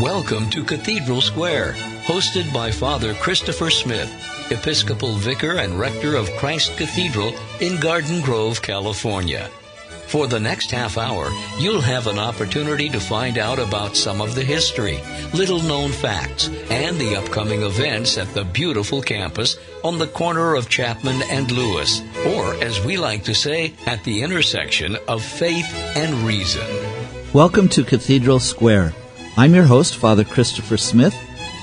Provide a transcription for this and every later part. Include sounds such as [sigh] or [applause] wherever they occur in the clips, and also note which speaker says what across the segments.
Speaker 1: Welcome to Cathedral Square, hosted by Father Christopher Smith, Episcopal Vicar and Rector of Christ Cathedral in Garden Grove, California. For the next half hour, you'll have an opportunity to find out about some of the history, little known facts, and the upcoming events at the beautiful campus on the corner of Chapman and Lewis, or as we like to say, at the intersection of faith and reason.
Speaker 2: Welcome to Cathedral Square. I'm your host, Father Christopher Smith,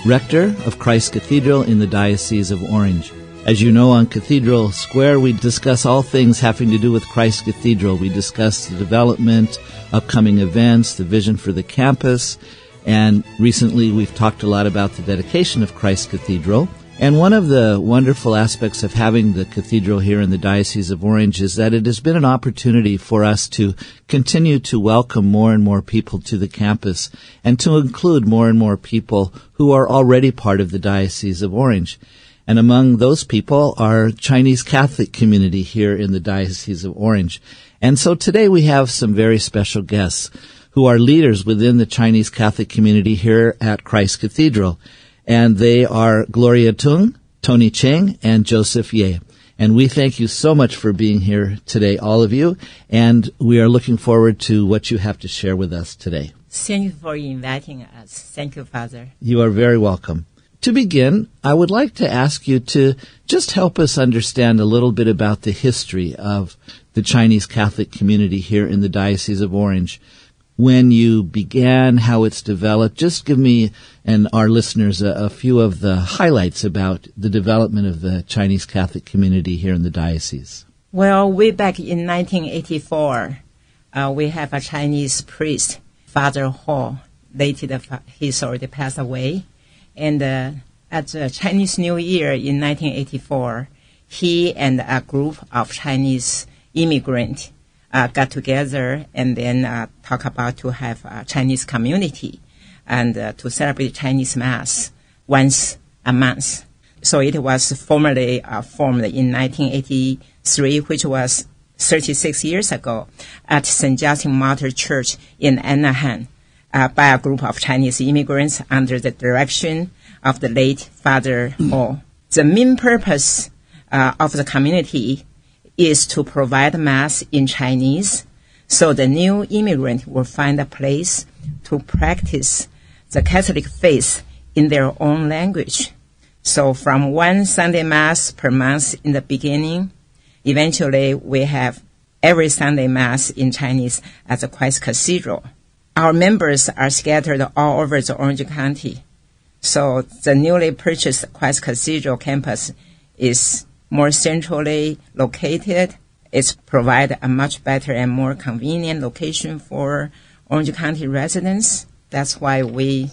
Speaker 2: Rector of Christ Cathedral in the Diocese of Orange. As you know, on Cathedral Square, we discuss all things having to do with Christ Cathedral. We discuss the development, upcoming events, the vision for the campus, and recently we've talked a lot about the dedication of Christ Cathedral. And one of the wonderful aspects of having the cathedral here in the Diocese of Orange is that it has been an opportunity for us to continue to welcome more and more people to the campus and to include more and more people who are already part of the Diocese of Orange. And among those people are Chinese Catholic community here in the Diocese of Orange. And so today we have some very special guests who are leaders within the Chinese Catholic community here at Christ Cathedral and they are Gloria Tung, Tony Cheng, and Joseph Ye. And we thank you so much for being here today, all of you, and we are looking forward to what you have to share with us today.
Speaker 3: Thank you for inviting us. Thank you, Father.
Speaker 2: You are very welcome. To begin, I would like to ask you to just help us understand a little bit about the history of the Chinese Catholic community here in the Diocese of Orange when you began, how it's developed. Just give me and our listeners a, a, few of the highlights about the development of the Chinese Catholic community here in the diocese.
Speaker 3: Well, way back in 1984, uh, we have a Chinese priest, Father Ho. Later, he's already passed away. And uh, at the Chinese New Year in 1984, he and a group of Chinese immigrants uh, got together and then uh, talk about to have a Chinese community and uh, to celebrate Chinese Mass once a month. So it was formally uh, formed in 1983, which was 36 years ago at St. Justin Martyr Church in Anaheim uh, by a group of Chinese immigrants under the direction of the late Father Ho. The main purpose uh, of the community is to provide Mass in Chinese so the new immigrant will find a place to practice the Catholic faith in their own language. So from one Sunday Mass per month in the beginning, eventually we have every Sunday Mass in Chinese at the Christ Cathedral. Our members are scattered all over the Orange County. So the newly purchased Christ Cathedral campus is more centrally located. It's provide a much better and more convenient location for Orange County residents. That's why we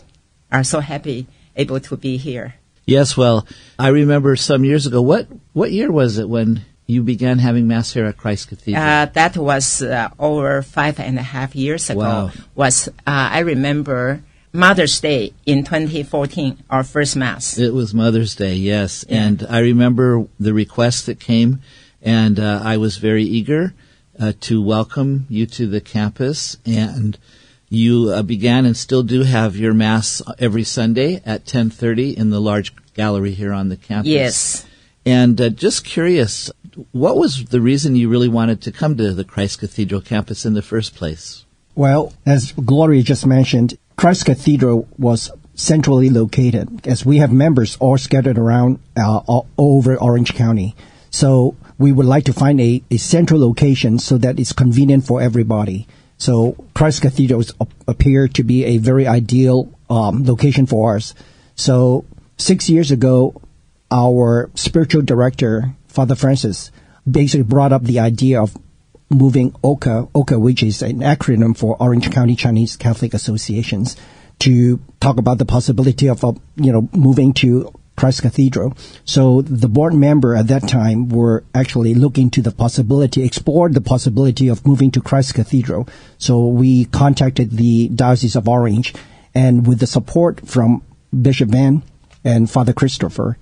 Speaker 3: are so happy able to be here.
Speaker 2: Yes, well, I remember some years ago. What what year was it when you began having mass here at Christ Cathedral?
Speaker 3: Uh, that was uh, over five and a half years ago.
Speaker 2: Wow.
Speaker 3: Was uh, I remember Mother's Day in 2014, our first Mass.
Speaker 2: It was Mother's Day, yes.
Speaker 3: Yeah.
Speaker 2: And I remember the request that came, and uh, I was very eager uh, to welcome you to the campus. And you uh, began and still do have your Mass every Sunday at 10.30 in the large gallery here on the campus.
Speaker 3: Yes.
Speaker 2: And uh, just curious, what was the reason you really wanted to come to the Christ Cathedral campus in the first place?
Speaker 4: Well, as Gloria just mentioned, Christ Cathedral was centrally located as we have members all scattered around uh, all over Orange County. So we would like to find a, a central location so that it's convenient for everybody. So Christ Cathedral appear to be a very ideal um, location for us. So six years ago, our spiritual director, Father Francis, basically brought up the idea of moving OCA, OCA, which is an acronym for Orange County Chinese Catholic Associations, to talk about the possibility of, uh, you know, moving to Christ Cathedral. So the board member at that time were actually looking to the possibility, explored the possibility of moving to Christ Cathedral. So we contacted the Diocese of Orange and with the support from Bishop Vann and Father Christopher,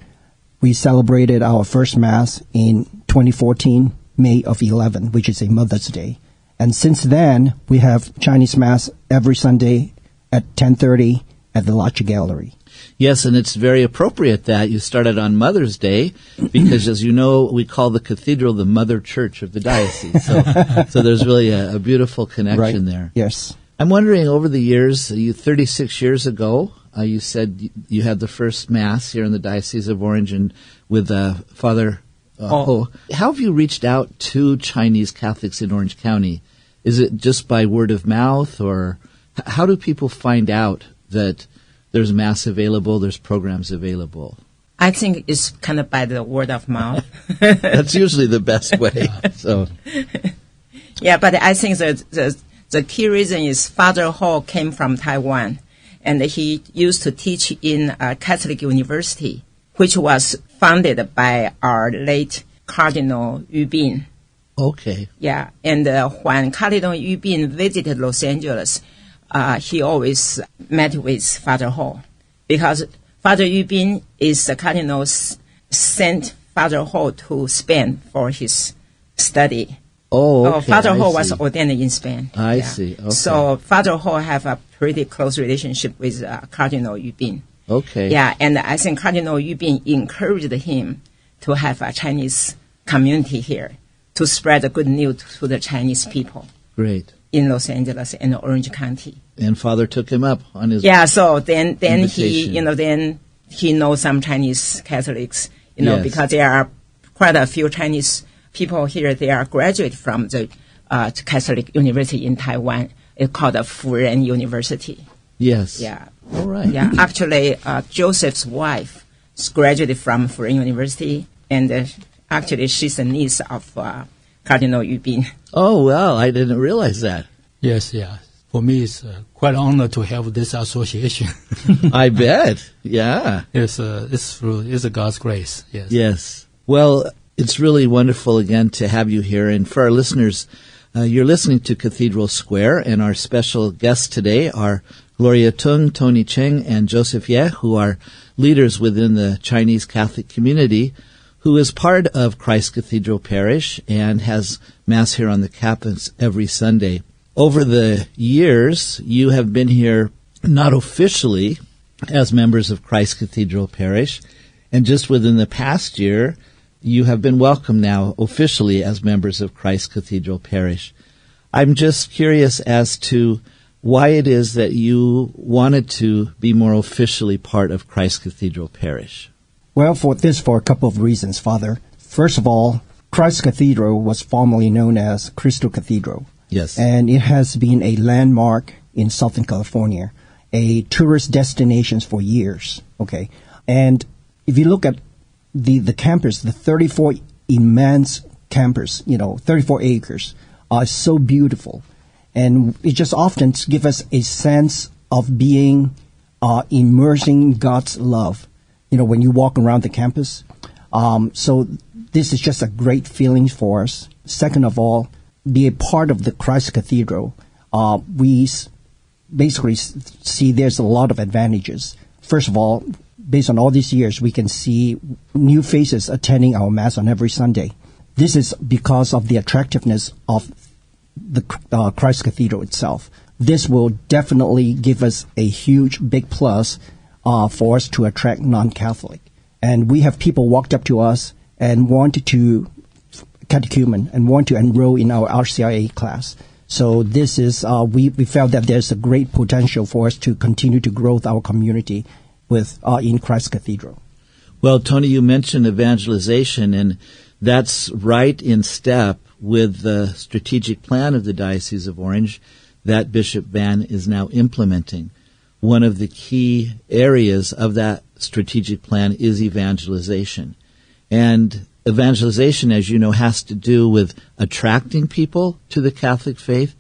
Speaker 4: we celebrated our first Mass in 2014 May of 11, which is a Mother's Day. And since then, we have Chinese Mass every Sunday at 10.30 at the Large Gallery.
Speaker 2: Yes, and it's very appropriate that you started on Mother's Day because, as you know, we call the cathedral the mother church of the diocese. So, [laughs] so there's really a, a beautiful connection
Speaker 4: Right.
Speaker 2: there.
Speaker 4: Yes.
Speaker 2: I'm wondering, over the years, you 36 years ago, uh, you said you had the first mass here in the Diocese of Orange and with uh, Father Uh,
Speaker 3: oh.
Speaker 2: Ho. How have you reached out to Chinese Catholics in Orange County? Is it just by word of mouth, or how do people find out that there's mass available, there's programs available?
Speaker 3: I think it's kind of by the word of mouth. [laughs]
Speaker 2: That's usually the best way. [laughs] So,
Speaker 3: Yeah, but I think the, the the key reason is Father Ho came from Taiwan, and he used to teach in a Catholic university, which was founded by our late Cardinal Yu Bin.
Speaker 2: okay.
Speaker 3: Yeah, and uh, when Cardinal Yu Bin visited Los Angeles, uh, he always met with Father Ho because Father Yu Bin is the cardinal's sent Father Ho to Spain for his study.
Speaker 2: Oh,
Speaker 3: Oh,
Speaker 2: okay.
Speaker 3: Father
Speaker 2: I
Speaker 3: Ho was ordained in Spain.
Speaker 2: I see, okay.
Speaker 3: So Father Ho have a pretty close relationship with uh, Cardinal Yu Bin.
Speaker 2: Okay.
Speaker 3: Yeah, and I think Cardinal Yu Bin encouraged him to have a Chinese community here to spread the good news to the Chinese people
Speaker 2: Great.
Speaker 3: in Los Angeles and Orange County.
Speaker 2: And Father took him up on his
Speaker 3: Yeah, so then then he you know then he knows some Chinese Catholics, you know,
Speaker 2: Yes.
Speaker 3: because there are quite a few Chinese people here. They are graduate from the uh, Catholic University in Taiwan. It's called the Furen University.
Speaker 2: Yes.
Speaker 3: Yeah.
Speaker 2: All right.
Speaker 3: Yeah, actually, uh, Joseph's wife is graduated from Furen University, and uh, actually, she's a niece of uh, Cardinal Yu Bin.
Speaker 2: Oh, well, I didn't realize that.
Speaker 5: Yes, yeah. For me, it's uh, quite an honor to have this association. [laughs]
Speaker 2: I [laughs] bet. Yeah.
Speaker 5: it's uh, it's through it's a God's grace. Yes.
Speaker 2: Yes. Well, it's really wonderful again to have you here. And for our listeners, uh, you're listening to Cathedral Square, and our special guests today are Gloria Tung, Tony Cheng, and Joseph Ye, who are leaders within the Chinese Catholic community, who is part of Christ Cathedral Parish and has Mass here on the campus every Sunday. Over the years, you have been here not officially as members of Christ Cathedral Parish, and just within the past year, you have been welcomed now officially as members of Christ Cathedral Parish. I'm just curious as to why it is that you wanted to be more officially part of Christ Cathedral Parish.
Speaker 4: Well, for this, for a couple of reasons, Father. First of all, Christ Cathedral was formerly known as Crystal Cathedral.
Speaker 2: Yes.
Speaker 4: And it has been a landmark in Southern California, a tourist destination for years. Okay. And if you look at the, the campus, the 34 immense campus, you know, 34 acres, are so beautiful. And it just often gives us a sense of being uh, immersing God's love, you know, when you walk around the campus. Um, so this is just a great feeling for us. Second of all, be a part of the Christ Cathedral. Uh, we basically see there's a lot of advantages. First of all, based on all these years, we can see new faces attending our Mass on every Sunday. This is because of the attractiveness of the uh, Christ Cathedral itself. This will definitely give us a huge, big plus uh, for us to attract non-Catholic. And we have people walked up to us and want to catechumen and want to enroll in our RCIA class. So this is uh, we we felt that there's a great potential for us to continue to grow our community with uh, in Christ Cathedral.
Speaker 2: Well, Tony, you mentioned evangelization, and that's right in step with the strategic plan of the Diocese of Orange that Bishop Vann is now implementing. One of the key areas of that strategic plan is evangelization. And evangelization, as you know, has to do with attracting people to the Catholic faith.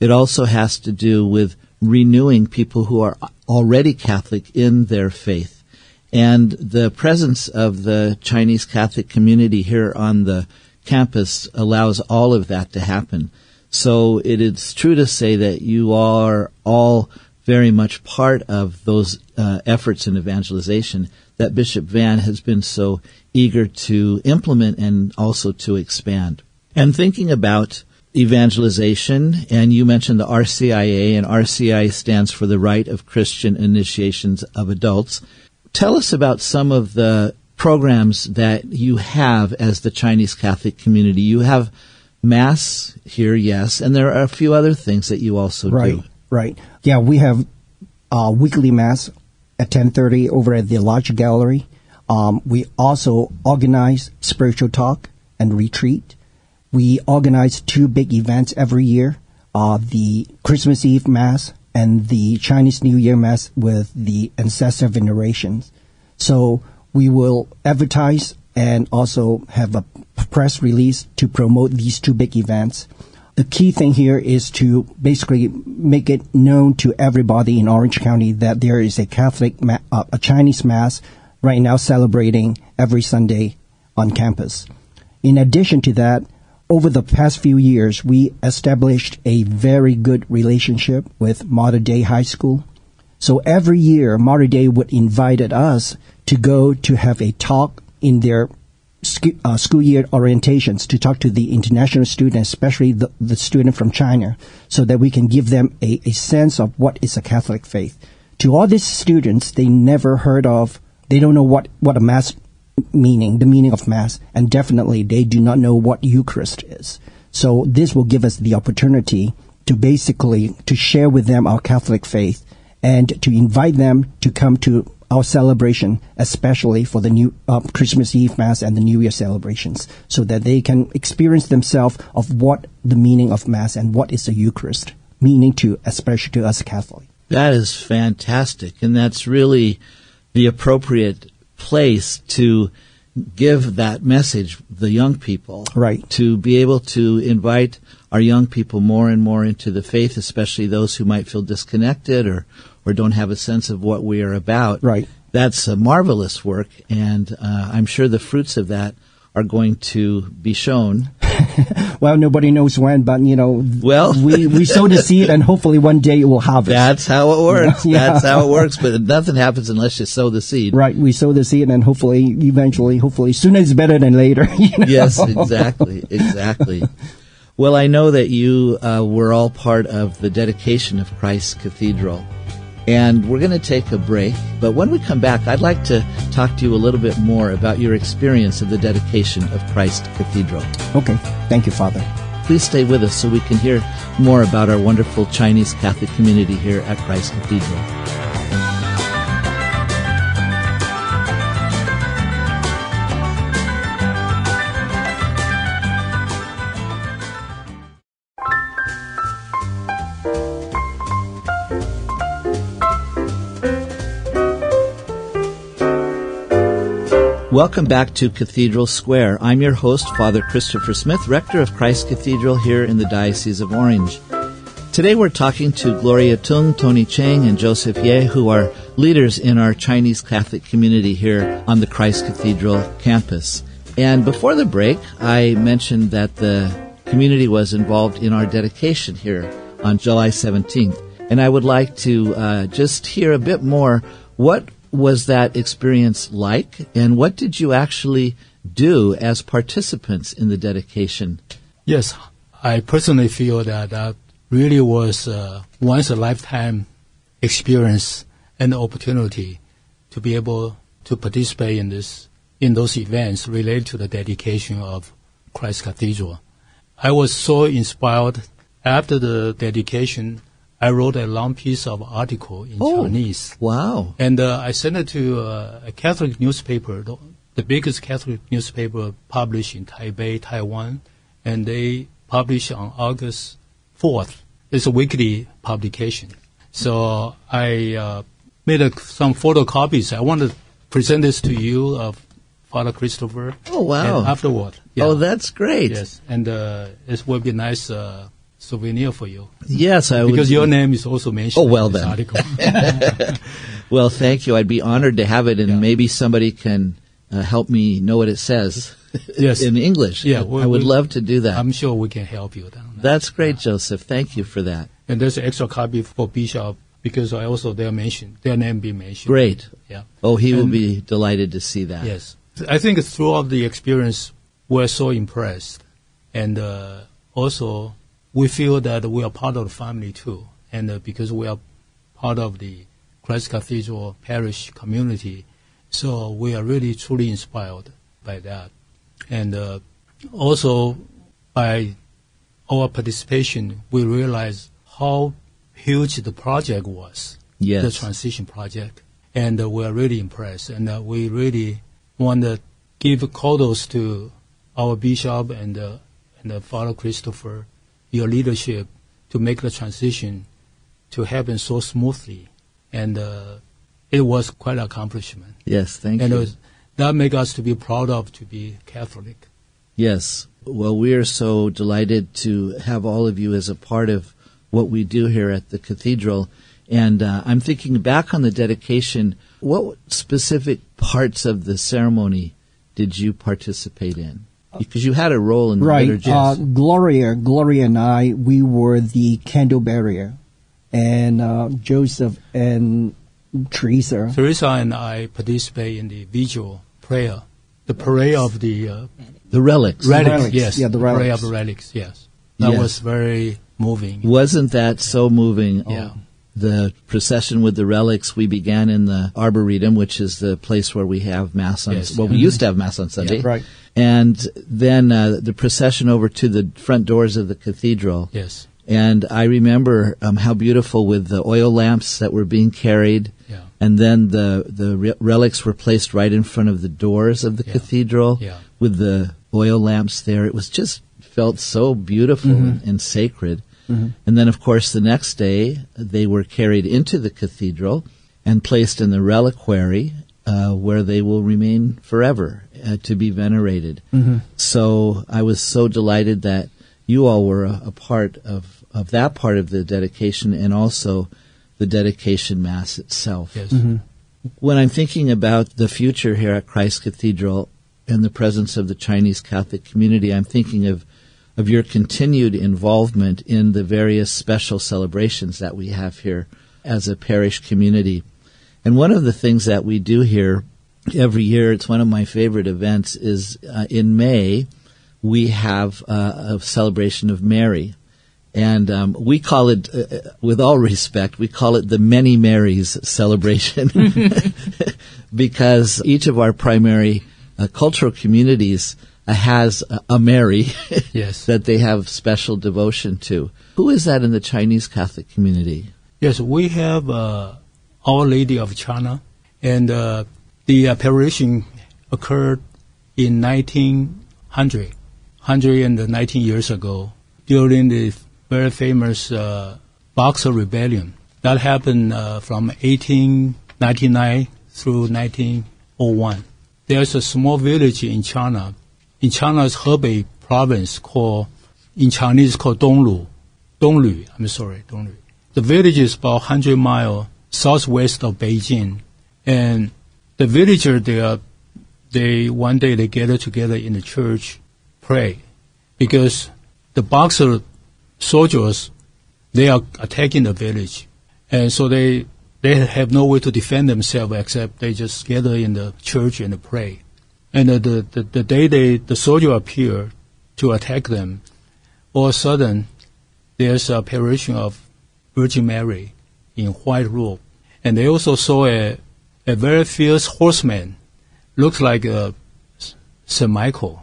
Speaker 2: It also has to do with renewing people who are already Catholic in their faith. And the presence of the Chinese Catholic community here on the campus allows all of that to happen. So it is true to say that you are all very much part of those uh, efforts in evangelization that Bishop Vann has been so eager to implement and also to expand. And thinking about evangelization, and you mentioned the RCIA, and RCIA stands for the Rite of Christian Initiations of Adults. Tell us about some of the programs that you have as the Chinese Catholic community. You have Mass here, yes, and there are a few other things that you also
Speaker 4: right,
Speaker 2: do.
Speaker 4: Right, Yeah, we have uh, weekly Mass at 10.30 over at the Large Gallery. Um, we also organize spiritual talk and retreat. We organize two big events every year, uh, the Christmas Eve Mass and the Chinese New Year Mass with the ancestor venerations. So we will advertise and also have a press release to promote these two big events. The key thing here is to basically make it known to everybody in Orange County that there is a Catholic, ma- uh, a Chinese Mass right now celebrating every Sunday on campus. In addition to that, over the past few years, we established a very good relationship with Mater Dei High School. So every year, Mater Dei would invite us to go to have a talk in their uh, school year orientations to talk to the international students, especially the, the student from China, so that we can give them a, a sense of what is a Catholic faith. To all these students, they never heard of, they don't know what, what a mass meaning, the meaning of mass, and definitely they do not know what Eucharist is. So this will give us the opportunity to basically to share with them our Catholic faith and to invite them to come to our celebration, especially for the new uh, Christmas Eve Mass and the New Year celebrations, so that they can experience themselves of what the meaning of Mass and what is the Eucharist, meaning to, especially to us Catholic.
Speaker 2: That is fantastic, and that's really the appropriate place to give that message the young people
Speaker 4: right
Speaker 2: to be able to invite our young people more and more into the faith especially those who might feel disconnected or or don't have a sense of what we are about.
Speaker 4: Right.
Speaker 2: That's a marvelous work, and uh, I'm sure the fruits of that are going to be shown. [laughs]
Speaker 4: well, nobody knows when, but you know,
Speaker 2: well,
Speaker 4: we, we sow the seed, and hopefully one day it will harvest.
Speaker 2: That's how it works. [laughs] yeah. That's how it works. But nothing happens unless you sow the seed.
Speaker 4: Right. We sow the seed, and hopefully, eventually, hopefully, sooner is better than later. [laughs] You know?
Speaker 2: Yes, exactly, exactly. well, I know that you uh, were all part of the dedication of Christ Cathedral. And we're going to take a break. But when we come back, I'd like to talk to you a little bit more about your experience of the dedication of Christ Cathedral.
Speaker 4: Okay. Thank you, Father.
Speaker 2: Please stay with us so we can hear more about our wonderful Chinese Catholic community here at Christ Cathedral. Welcome back to Cathedral Square. I'm your host, Father Christopher Smith, rector of Christ Cathedral here in the Diocese of Orange. Today we're talking to Gloria Tung, Tony Chang, and Joseph Ye, who are leaders in our Chinese Catholic community here on the Christ Cathedral campus. And before the break, I mentioned that the community was involved in our dedication here on July 17th. And I would like to uh, just hear a bit more what was that experience like, and what did you actually do as participants in the dedication?
Speaker 5: Yes, I personally feel that that really was a once a lifetime experience and opportunity to be able to participate in this in those events related to the dedication of Christ Cathedral. I was so inspired after the dedication I wrote a long piece of article in oh, Chinese.
Speaker 2: Wow!
Speaker 5: And uh, I sent it to uh, a Catholic newspaper, the, the, biggest Catholic newspaper published in Taipei, Taiwan, and they published on August fourth. It's a weekly publication. So I uh, made a, some photocopies. I want to present this to you, uh, Father Christopher.
Speaker 2: Oh wow!
Speaker 5: afterward.
Speaker 2: Yeah. Oh, that's great.
Speaker 5: Yes, and uh, it will be nice uh, souvenir for you.
Speaker 2: Yes, I
Speaker 5: because your name is also mentioned.
Speaker 2: Oh well,
Speaker 5: in
Speaker 2: then.
Speaker 5: article. [laughs]
Speaker 2: well, thank you. I'd be honored to have it, and yeah. maybe somebody can uh, help me know what it says. [laughs]
Speaker 5: Yes.
Speaker 2: in English.
Speaker 5: Yeah,
Speaker 2: I would love to do that.
Speaker 5: I'm sure we can help you. Down
Speaker 2: That's great, yeah. Joseph. Thank you for that.
Speaker 5: And there's an extra copy for Bishop because I also their mentioned their name be mentioned.
Speaker 2: Great.
Speaker 5: Yeah.
Speaker 2: Oh, he and will be delighted to see that.
Speaker 5: Yes, I think throughout the experience, we're so impressed, and uh, also we feel that we are part of the family too, and uh, because we are part of the Christ Cathedral parish community, so we are really truly inspired by that, and uh, also by our participation, we realize how huge the project was,
Speaker 2: Yes.
Speaker 5: the transition project, and uh, we are really impressed, and uh, we really want to give kudos to our bishop and uh, and uh, Father Christopher, your leadership to make the transition to happen so smoothly, and uh, it was quite an accomplishment,
Speaker 2: Yes, thank
Speaker 5: and
Speaker 2: you.
Speaker 5: it was, that make us to be proud of to be Catholic.
Speaker 2: Yes. Well, we are so delighted to have all of you as a part of what we do here at the cathedral. And uh, I'm thinking back on the dedication. What specific parts of the ceremony did you participate in? Because you had a role in the
Speaker 4: Right.
Speaker 2: liturgy.
Speaker 4: Uh, Gloria, Gloria and I, we were the candle bearer, and uh, Joseph and Teresa.
Speaker 5: Teresa and I participate in the visual prayer, the parade of the uh,
Speaker 2: the relics.
Speaker 5: relics,
Speaker 4: relics,
Speaker 5: yes,
Speaker 4: yeah, the
Speaker 5: parade
Speaker 4: relics.
Speaker 5: of the relics, yes. That
Speaker 2: Yes.
Speaker 5: was very moving.
Speaker 2: Wasn't that so moving?
Speaker 5: Yeah.
Speaker 2: The procession with the relics, we began in the Arboretum, which is the place where we have Mass on,
Speaker 5: Yes.
Speaker 2: well, we used to have Mass on Sunday.
Speaker 4: Right.
Speaker 2: And then uh, the procession over to the front doors of the cathedral.
Speaker 5: Yes,
Speaker 2: And I remember um, how beautiful with the oil lamps that were being carried.
Speaker 5: yeah,
Speaker 2: And then the, the re- relics were placed right in front of the doors of the
Speaker 5: Yeah.
Speaker 2: cathedral
Speaker 5: yeah,
Speaker 2: with the oil lamps there. It was just felt so beautiful
Speaker 5: Mm-hmm.
Speaker 2: and, and sacred. And then, of course, the next day they were carried into the cathedral and placed in the reliquary uh, where they will remain forever uh, to be venerated. So I was so delighted that you all were a, a part of, of that part of the dedication and also the dedication mass itself
Speaker 5: yes,
Speaker 2: when I'm thinking about the future here at Christ Cathedral and the presence of the Chinese Catholic community, I'm thinking of of your continued involvement in the various special celebrations that we have here as a parish community. And one of the things that we do here every year, it's one of my favorite events, is uh, in May we have uh, a celebration of Mary. And um, we call it, uh, uh, with all respect, we call it the Many Marys celebration [laughs] because each of our primary uh, cultural communities uh, has a, a Mary [laughs]
Speaker 5: yes,
Speaker 2: that they have special devotion to. Who is that in the Chinese Catholic community?
Speaker 5: yes. We have uh, Our Lady of China, and uh, the apparition occurred in 1900, 119 years ago, during the very famous uh, Boxer Rebellion. That happened uh, from 1899 through 1901. There's a small village in China, in China's Hebei province called, in Chinese called Donglu. Donglu, I'm sorry, Donglu. The village is about 100 miles southwest of Beijing. And the villager there, they, one day they gather together in the church, pray. Because the Boxer soldiers, they are attacking the village. And so they, they have no way to defend themselves except they just gather in the church and pray. And uh, the, the, the day they, the soldier appear to attack them, all of a sudden, there's a apparition of Virgin Mary in white robe. And they also saw a, a very fierce horseman, looked like uh, St. Michael,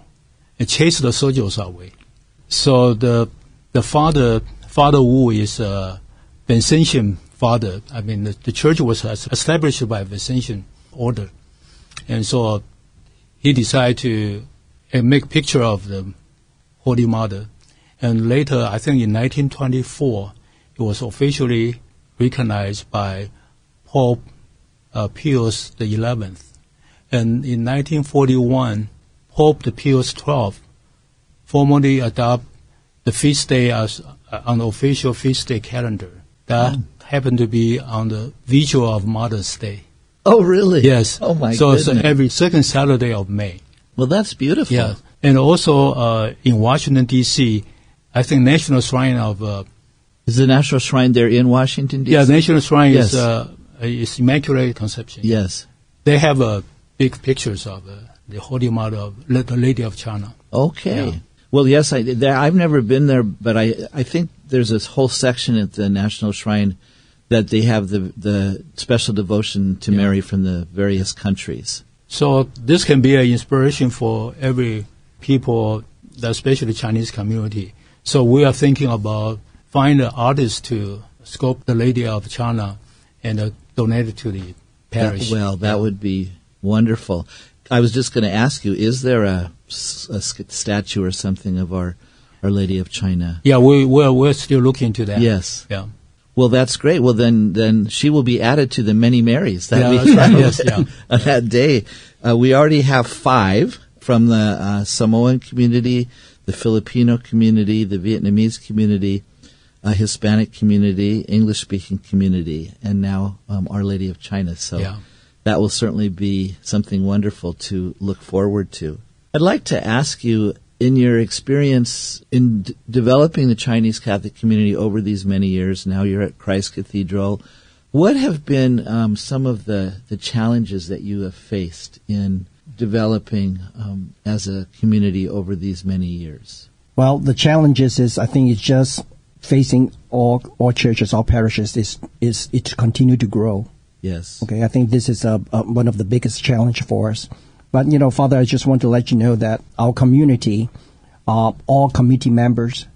Speaker 5: and chased the soldiers away. So the the father, Father Wu, is a Vincentian father. I mean, the, the church was established by Vincentian order, and so he decided to uh, make picture of the Holy Mother. And later, I think in 1924, it was officially recognized by Pope uh, Pius the Eleventh. And in 1941, Pope Pius XII formally adopted the feast day as uh, on the official feast day calendar. That happened to be on the vigil of Mother's Day.
Speaker 2: Oh, really?
Speaker 5: Yes.
Speaker 2: Oh, my
Speaker 5: so, so
Speaker 2: goodness.
Speaker 5: every second Saturday of May.
Speaker 2: well, that's beautiful.
Speaker 5: Yeah. And also uh, in Washington D.C., I think National Shrine of uh,
Speaker 2: Is the National Shrine there in Washington, D.C.?
Speaker 5: yeah National Shrine
Speaker 2: Yes.
Speaker 5: is uh, is Immaculate Conception.
Speaker 2: Yes.
Speaker 5: They have uh, big pictures of uh, the Holy Mother of the Lady of China.
Speaker 2: Okay.
Speaker 5: Yeah.
Speaker 2: Well, yes, I, there, I've never been there, but I, I think there's this whole section at the National Shrine that they have the, the special devotion to Mary from the various countries.
Speaker 5: So this can be an inspiration for every people, especially Chinese community. So we are thinking about find an artist to sculpt the Lady of China and uh, donate it to the parish.
Speaker 2: That- well, that would be wonderful. I was just going to ask you: Is there a statue or something of our Our Lady of China?
Speaker 5: Yeah, we we're, we're still looking into that.
Speaker 2: Yes.
Speaker 5: Yeah.
Speaker 2: Well, that's great. Well, then, then she will be added to the many Marys that
Speaker 5: Yeah,
Speaker 2: we
Speaker 5: right. Yes, yeah.
Speaker 2: on [laughs] that day. Uh, we already have five from the uh, Samoan community, the Filipino community, the Vietnamese community, uh, Hispanic community, English-speaking community, and now um, Our Lady of China. So
Speaker 5: Yeah.
Speaker 2: that will certainly be something wonderful to look forward to. I'd like to ask you, in your experience in d- developing the Chinese Catholic community over these many years, now you're at Christ Cathedral, what have been um, some of the, the challenges that you have faced in developing um, as a community over these many years?
Speaker 4: Well, the challenges is I think it's just facing all all churches, all parishes is is it to continue to grow.
Speaker 2: Yes.
Speaker 4: Okay, I think this is a, a, one of the biggest challenge for us. But you know, Father, I just want to let you know that our community, uh, all committee members,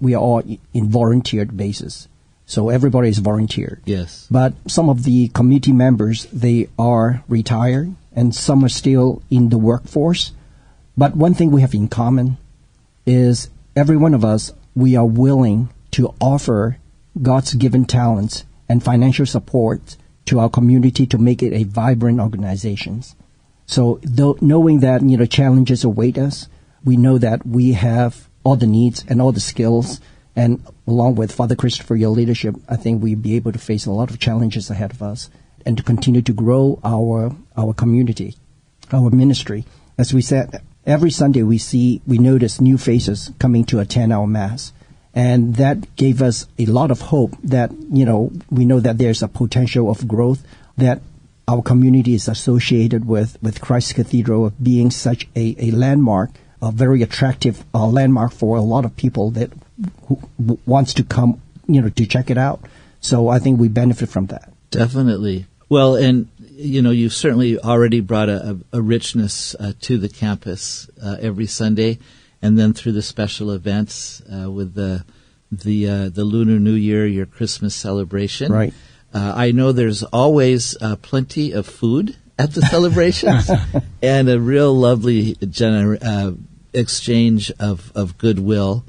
Speaker 4: we are all in volunteered basis. So everybody is volunteered.
Speaker 2: Yes.
Speaker 4: But some of the committee members, they are retired and some are still in the workforce. But one thing we have in common is every one of us, we are willing to offer God's given talents and financial support to our community to make it a vibrant organization. So though, knowing that, you know, challenges await us, we know that we have all the needs and all the skills and along with Father Christopher, your leadership, I think we'll be able to face a lot of challenges ahead of us and to continue to grow our, our community, our ministry. As we said, every Sunday we see, we notice new faces coming to attend our Mass. And that gave us a lot of hope that, you know, we know that there's a potential of growth, that our community is associated with, with Christ Cathedral of being such a, a landmark, a very attractive uh, landmark for a lot of people that wants to come, you know, to check it out. So I think we benefit from that.
Speaker 2: Definitely. Well, and you know, you've certainly already brought a, a, a richness uh, to the campus uh, every Sunday, and then through the special events uh, with the the uh, the Lunar New Year, your Christmas celebration.
Speaker 4: Right.
Speaker 2: Uh, I know there's always uh, plenty of food at the celebrations, [laughs] and a real lovely gener- uh, exchange of, of goodwill.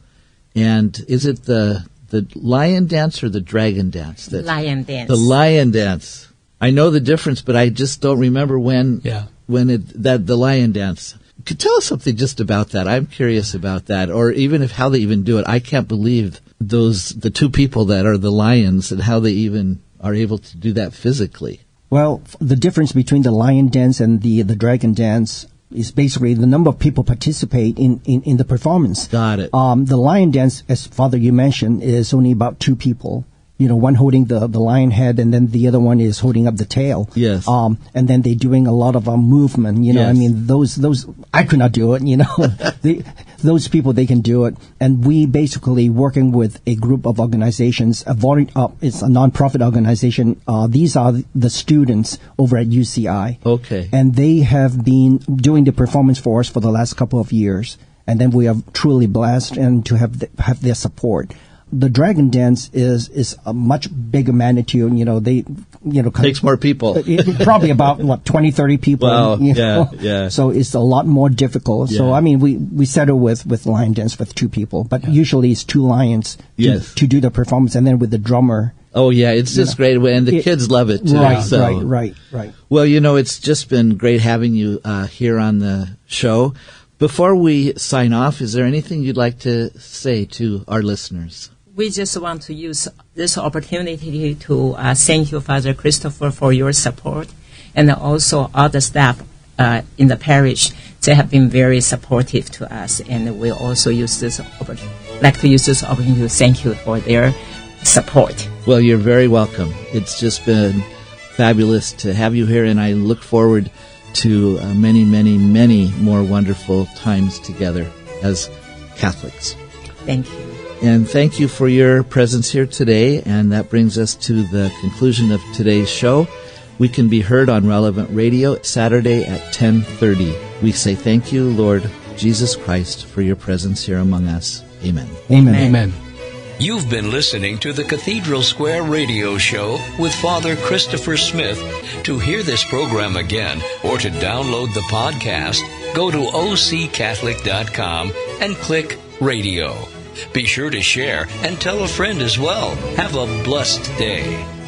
Speaker 2: And is it the the lion dance or the dragon dance? That,
Speaker 3: Lion dance.
Speaker 2: the lion dance. I know the difference, but I just don't remember when
Speaker 5: Yeah.
Speaker 2: when it that the lion dance. Could tell us something just about that. I'm curious about that, or even if how they even do it. I can't believe those the two people that are the lions and how they even are able to do that physically.
Speaker 4: Well, the difference between the lion dance and the the dragon dance is basically the number of people participate in, in, in the performance.
Speaker 2: Got it.
Speaker 4: Um, the lion dance, as Father you mentioned, is only about two people. You know, one holding the, the lion head and then the other one is holding up the tail.
Speaker 2: Yes.
Speaker 4: Um, and then they're doing a lot of uh, movement. You know, I mean, those, those, I could not do it, you know. [laughs] [laughs] they, those people, they can do it. And we basically working with a group of organizations, a volun- uh, it's a non-profit organization. Uh, these are the students over at UCI
Speaker 2: Okay.
Speaker 4: and they have been doing the performance for us for the last couple of years. And then we are truly blessed and to have th- have their support. The dragon dance is is a much bigger magnitude. You know, they you know
Speaker 2: Takes more people. [laughs]
Speaker 4: it- probably about what 20, 30 people.
Speaker 2: Wow, yeah,
Speaker 4: know?
Speaker 2: yeah.
Speaker 4: So it's a lot more difficult. So I mean, we we settle with with lion dance with two people, but usually it's two lions to,
Speaker 2: Yes.
Speaker 4: to do the performance, and then with the drummer.
Speaker 2: Oh yeah, it's just great, and the
Speaker 4: It-
Speaker 2: kids love it too.
Speaker 4: Right,
Speaker 2: so.
Speaker 4: right, right, right.
Speaker 2: Well, you know, it's just been great having you uh, here on the show. Before we sign off, is there anything you'd like to say to our listeners?
Speaker 3: We just want to use this opportunity to uh, thank you, Father Christopher, for your support, and also all the staff uh, in the parish. They have been very supportive to us, and we also use this opportunity, like to use this opportunity to thank you for their support.
Speaker 2: Well, you're very welcome. It's just been fabulous to have you here, and I look forward to uh, many, many, many more wonderful times together as Catholics.
Speaker 3: Thank you.
Speaker 2: And thank you for your presence here today. And that brings us to the conclusion of today's show. We can be heard on Relevant Radio Saturday at 1030. We say thank you, Lord Jesus Christ, for your presence here among us. Amen.
Speaker 4: Amen.
Speaker 5: Amen.
Speaker 1: You've been listening to the Cathedral Square Radio Show with Father Christopher Smith. To hear this program again or to download the podcast, go to occatholic.com and click radio. Be sure to share and tell a friend as well. Have a blessed day.